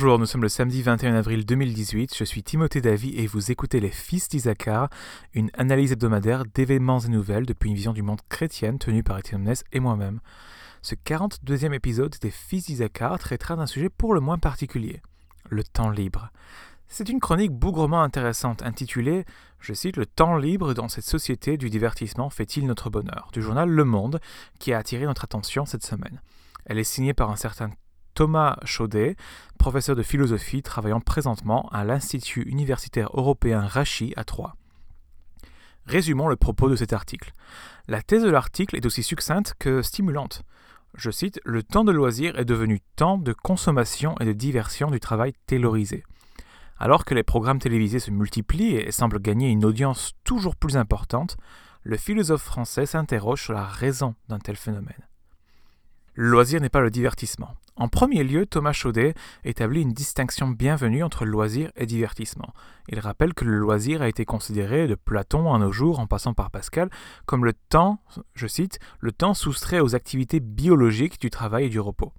Bonjour, nous sommes le samedi 21 avril 2018, je suis Timothée Davy et vous écoutez Les Fils d'Isaacar, une analyse hebdomadaire d'événements et nouvelles depuis une vision du monde chrétienne tenue par Étienne Mness et moi-même. Ce 42e épisode des Fils d'Isaacar traitera d'un sujet pour le moins particulier, le temps libre. C'est une chronique bougrement intéressante intitulée, je cite, Le temps libre dans cette société du divertissement fait-il notre bonheur du journal Le Monde qui a attiré notre attention cette semaine. Elle est signée par un certain Thomas Chaudet, professeur de philosophie travaillant présentement à l'Institut universitaire européen Rachi à Troyes. Résumons le propos de cet article. La thèse de l'article est aussi succincte que stimulante. Je cite Le temps de loisir est devenu temps de consommation et de diversion du travail taylorisé. Alors que les programmes télévisés se multiplient et semblent gagner une audience toujours plus importante, le philosophe français s'interroge sur la raison d'un tel phénomène. Le loisir n'est pas le divertissement. En premier lieu, Thomas Chaudet établit une distinction bienvenue entre loisir et divertissement. Il rappelle que le loisir a été considéré de Platon à nos jours, en passant par Pascal, comme le temps, je cite, le temps soustrait aux activités biologiques du travail et du repos.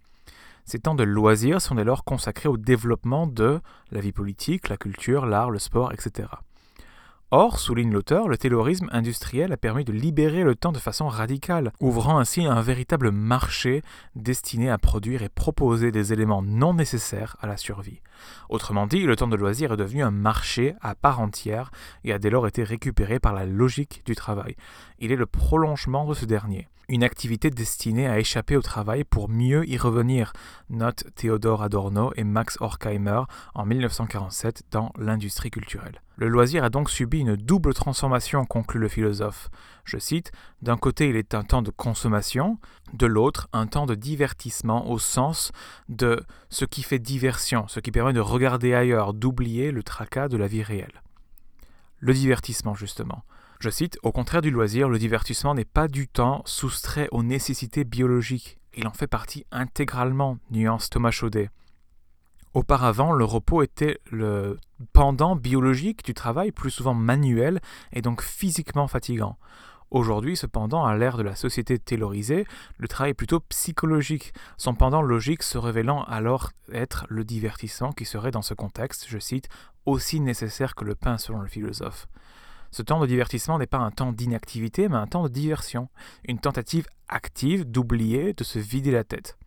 Ces temps de loisir sont dès lors consacrés au développement de la vie politique, la culture, l'art, le sport, etc. Or, souligne l'auteur, le taylorisme industriel a permis de libérer le temps de façon radicale, ouvrant ainsi un véritable marché destiné à produire et proposer des éléments non nécessaires à la survie. Autrement dit, le temps de loisir est devenu un marché à part entière et a dès lors été récupéré par la logique du travail. Il est le prolongement de ce dernier une activité destinée à échapper au travail pour mieux y revenir, note Théodore Adorno et Max Horkheimer en 1947 dans L'industrie culturelle. Le loisir a donc subi une double transformation, conclut le philosophe. Je cite D'un côté, il est un temps de consommation, de l'autre, un temps de divertissement au sens de ce qui fait diversion, ce qui permet de regarder ailleurs, d'oublier le tracas de la vie réelle. Le divertissement, justement. Je cite, Au contraire du loisir, le divertissement n'est pas du temps soustrait aux nécessités biologiques. Il en fait partie intégralement, nuance Thomas Chaudet. Auparavant, le repos était le pendant biologique du travail, plus souvent manuel et donc physiquement fatigant. Aujourd'hui, cependant, à l'ère de la société taylorisée, le travail est plutôt psychologique, son pendant logique se révélant alors être le divertissement qui serait dans ce contexte, je cite, aussi nécessaire que le pain selon le philosophe. Ce temps de divertissement n'est pas un temps d'inactivité, mais un temps de diversion, une tentative active d'oublier, de se vider la tête.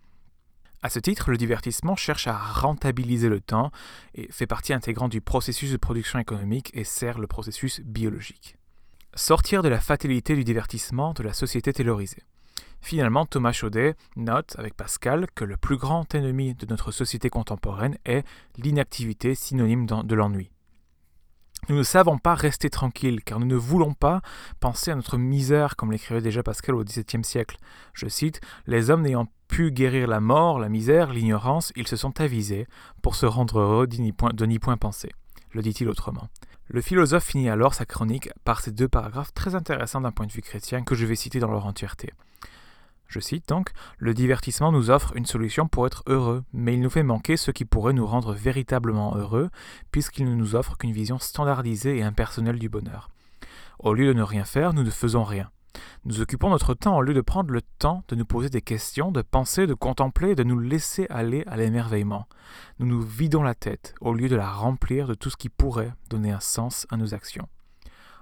À ce titre, le divertissement cherche à rentabiliser le temps et fait partie intégrante du processus de production économique et sert le processus biologique. Sortir de la fatalité du divertissement de la société taylorisée. Finalement, Thomas Chaudet note avec Pascal que le plus grand ennemi de notre société contemporaine est l'inactivité synonyme de l'ennui. Nous ne savons pas rester tranquilles, car nous ne voulons pas penser à notre misère, comme l'écrivait déjà Pascal au XVIIe siècle. Je cite Les hommes n'ayant pu guérir la mort, la misère, l'ignorance, ils se sont avisés pour se rendre heureux de n'y point, point penser. Le dit-il autrement. Le philosophe finit alors sa chronique par ces deux paragraphes très intéressants d'un point de vue chrétien que je vais citer dans leur entièreté. Je cite donc, Le divertissement nous offre une solution pour être heureux, mais il nous fait manquer ce qui pourrait nous rendre véritablement heureux, puisqu'il ne nous offre qu'une vision standardisée et impersonnelle du bonheur. Au lieu de ne rien faire, nous ne faisons rien. Nous occupons notre temps au lieu de prendre le temps de nous poser des questions, de penser, de contempler, de nous laisser aller à l'émerveillement. Nous nous vidons la tête au lieu de la remplir de tout ce qui pourrait donner un sens à nos actions.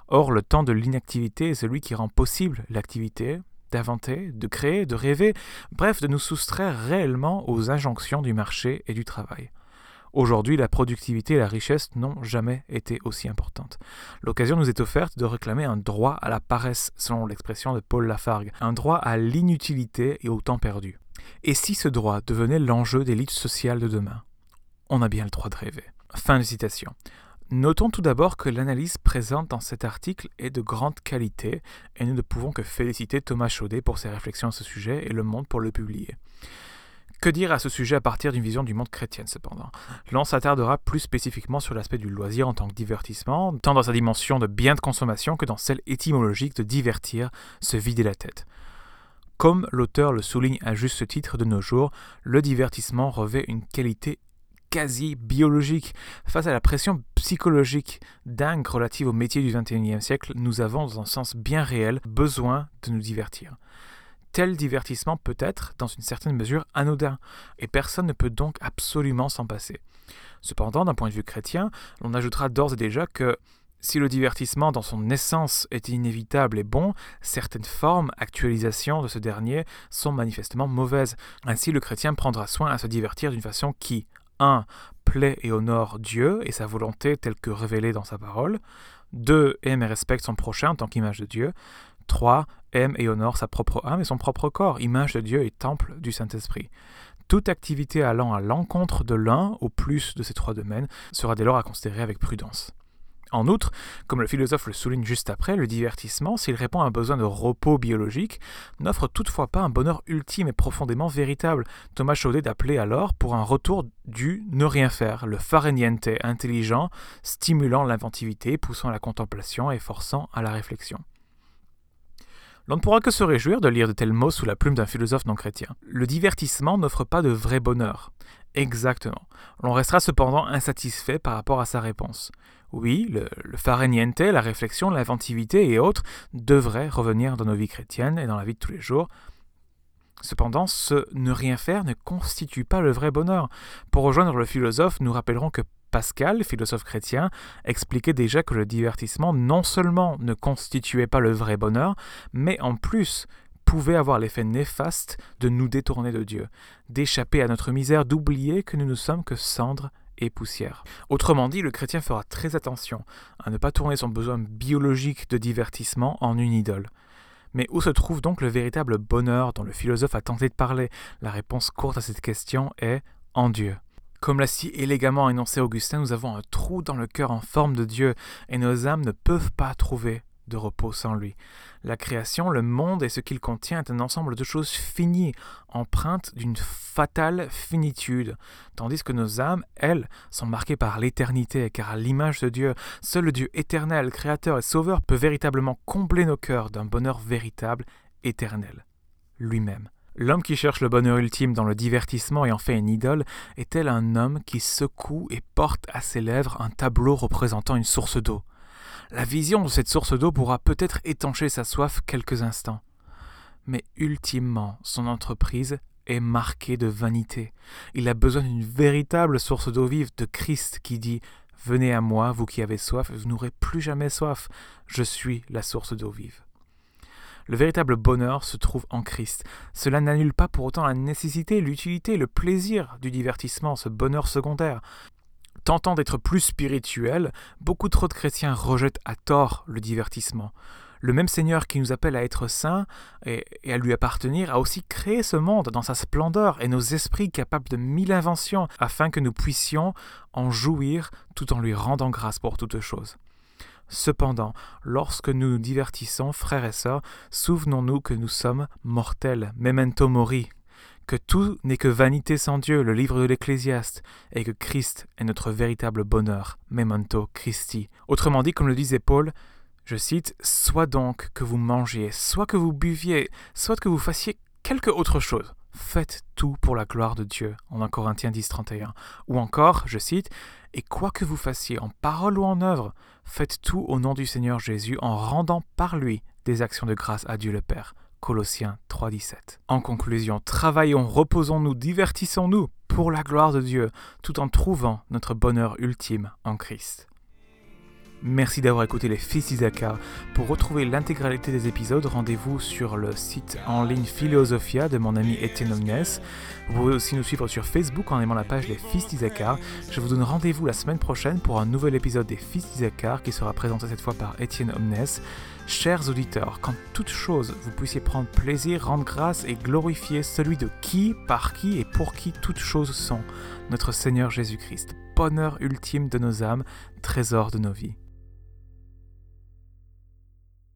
Or, le temps de l'inactivité est celui qui rend possible l'activité, d'inventer, de créer, de rêver, bref, de nous soustraire réellement aux injonctions du marché et du travail. Aujourd'hui, la productivité et la richesse n'ont jamais été aussi importantes. L'occasion nous est offerte de réclamer un droit à la paresse, selon l'expression de Paul Lafargue, un droit à l'inutilité et au temps perdu. Et si ce droit devenait l'enjeu des luttes sociales de demain? On a bien le droit de rêver. Fin de citation. Notons tout d'abord que l'analyse présente dans cet article est de grande qualité et nous ne pouvons que féliciter Thomas Chaudet pour ses réflexions à ce sujet et Le Monde pour le publier. Que dire à ce sujet à partir d'une vision du monde chrétienne cependant? L'on s'attardera plus spécifiquement sur l'aspect du loisir en tant que divertissement, tant dans sa dimension de bien de consommation que dans celle étymologique de divertir, se vider la tête. Comme l'auteur le souligne à juste titre de nos jours, le divertissement revêt une qualité quasi biologique. Face à la pression psychologique dingue relative au métier du XXIe siècle, nous avons, dans un sens bien réel, besoin de nous divertir. Tel divertissement peut être, dans une certaine mesure, anodin, et personne ne peut donc absolument s'en passer. Cependant, d'un point de vue chrétien, l'on ajoutera d'ores et déjà que si le divertissement dans son essence est inévitable et bon, certaines formes, actualisations de ce dernier sont manifestement mauvaises. Ainsi, le chrétien prendra soin à se divertir d'une façon qui 1. plaît et honore Dieu et sa volonté telle que révélée dans sa parole. 2. aime et respecte son prochain en tant qu'image de Dieu. 3. Aime et honore sa propre âme et son propre corps, image de Dieu et temple du Saint-Esprit. Toute activité allant à l'encontre de l'un ou plus de ces trois domaines sera dès lors à considérer avec prudence. En outre, comme le philosophe le souligne juste après, le divertissement, s'il répond à un besoin de repos biologique, n'offre toutefois pas un bonheur ultime et profondément véritable. Thomas Chaudet d'appelait alors pour un retour du ne rien faire, le fare niente intelligent, stimulant l'inventivité, poussant à la contemplation et forçant à la réflexion. L'on ne pourra que se réjouir de lire de tels mots sous la plume d'un philosophe non chrétien. Le divertissement n'offre pas de vrai bonheur. Exactement. L'on restera cependant insatisfait par rapport à sa réponse. Oui, le, le niente, la réflexion, l'inventivité et autres devraient revenir dans nos vies chrétiennes et dans la vie de tous les jours. Cependant, ce ne rien faire ne constitue pas le vrai bonheur. Pour rejoindre le philosophe, nous rappellerons que Pascal, philosophe chrétien, expliquait déjà que le divertissement non seulement ne constituait pas le vrai bonheur, mais en plus pouvait avoir l'effet néfaste de nous détourner de Dieu, d'échapper à notre misère, d'oublier que nous ne sommes que cendres et poussière. Autrement dit, le chrétien fera très attention à ne pas tourner son besoin biologique de divertissement en une idole. Mais où se trouve donc le véritable bonheur dont le philosophe a tenté de parler? La réponse courte à cette question est en Dieu. Comme l'a si élégamment énoncé Augustin, nous avons un trou dans le cœur en forme de Dieu, et nos âmes ne peuvent pas trouver de repos sans lui. La création, le monde et ce qu'il contient est un ensemble de choses finies, empreintes d'une fatale finitude, tandis que nos âmes, elles, sont marquées par l'éternité, car à l'image de Dieu, seul le Dieu éternel, créateur et sauveur peut véritablement combler nos cœurs d'un bonheur véritable, éternel, lui-même. L'homme qui cherche le bonheur ultime dans le divertissement et en fait une idole est tel un homme qui secoue et porte à ses lèvres un tableau représentant une source d'eau? La vision de cette source d'eau pourra peut-être étancher sa soif quelques instants. Mais ultimement, son entreprise est marquée de vanité. Il a besoin d'une véritable source d'eau vive de Christ qui dit Venez à moi, vous qui avez soif, vous n'aurez plus jamais soif. Je suis la source d'eau vive. Le véritable bonheur se trouve en Christ. Cela n'annule pas pour autant la nécessité, l'utilité, le plaisir du divertissement, ce bonheur secondaire. Tentant d'être plus spirituel, beaucoup trop de chrétiens rejettent à tort le divertissement. Le même Seigneur qui nous appelle à être saints et, à lui appartenir a aussi créé ce monde dans sa splendeur et nos esprits capables de mille inventions afin que nous puissions en jouir tout en lui rendant grâce pour toutes choses. Cependant, lorsque nous nous divertissons, frères et sœurs, souvenons-nous que nous sommes mortels, memento mori, que tout n'est que vanité sans Dieu, le livre de l'Ecclésiaste, et que Christ est notre véritable bonheur, memento Christi. Autrement dit, comme le disait Paul, je cite, Soit donc que vous mangiez, soit que vous buviez, soit que vous fassiez quelque autre chose. Faites tout pour la gloire de Dieu, en 1 Corinthiens 10, 31. Ou encore, je cite, Et quoi que vous fassiez, en parole ou en œuvre, faites tout au nom du Seigneur Jésus, en rendant par lui des actions de grâce à Dieu le Père. Colossiens 3.17. En conclusion, travaillons, reposons-nous, divertissons-nous pour la gloire de Dieu, tout en trouvant notre bonheur ultime en Christ. Merci d'avoir écouté les Fils d'Isaacar. Pour retrouver l'intégralité des épisodes, rendez-vous sur le site en ligne Philosophia de mon ami Étienne Omnes. Vous pouvez aussi nous suivre sur Facebook en aimant la page Les Fils d'Isaacar. Je vous donne rendez-vous la semaine prochaine pour un nouvel épisode des Fils d'Isaacar qui sera présenté cette fois par Étienne Omnes. Chers auditeurs, quand toute chose vous puissiez prendre plaisir, rendre grâce et glorifier celui de qui, par qui et pour qui toutes choses sont, notre Seigneur Jésus-Christ, bonheur ultime de nos âmes, trésor de nos vies.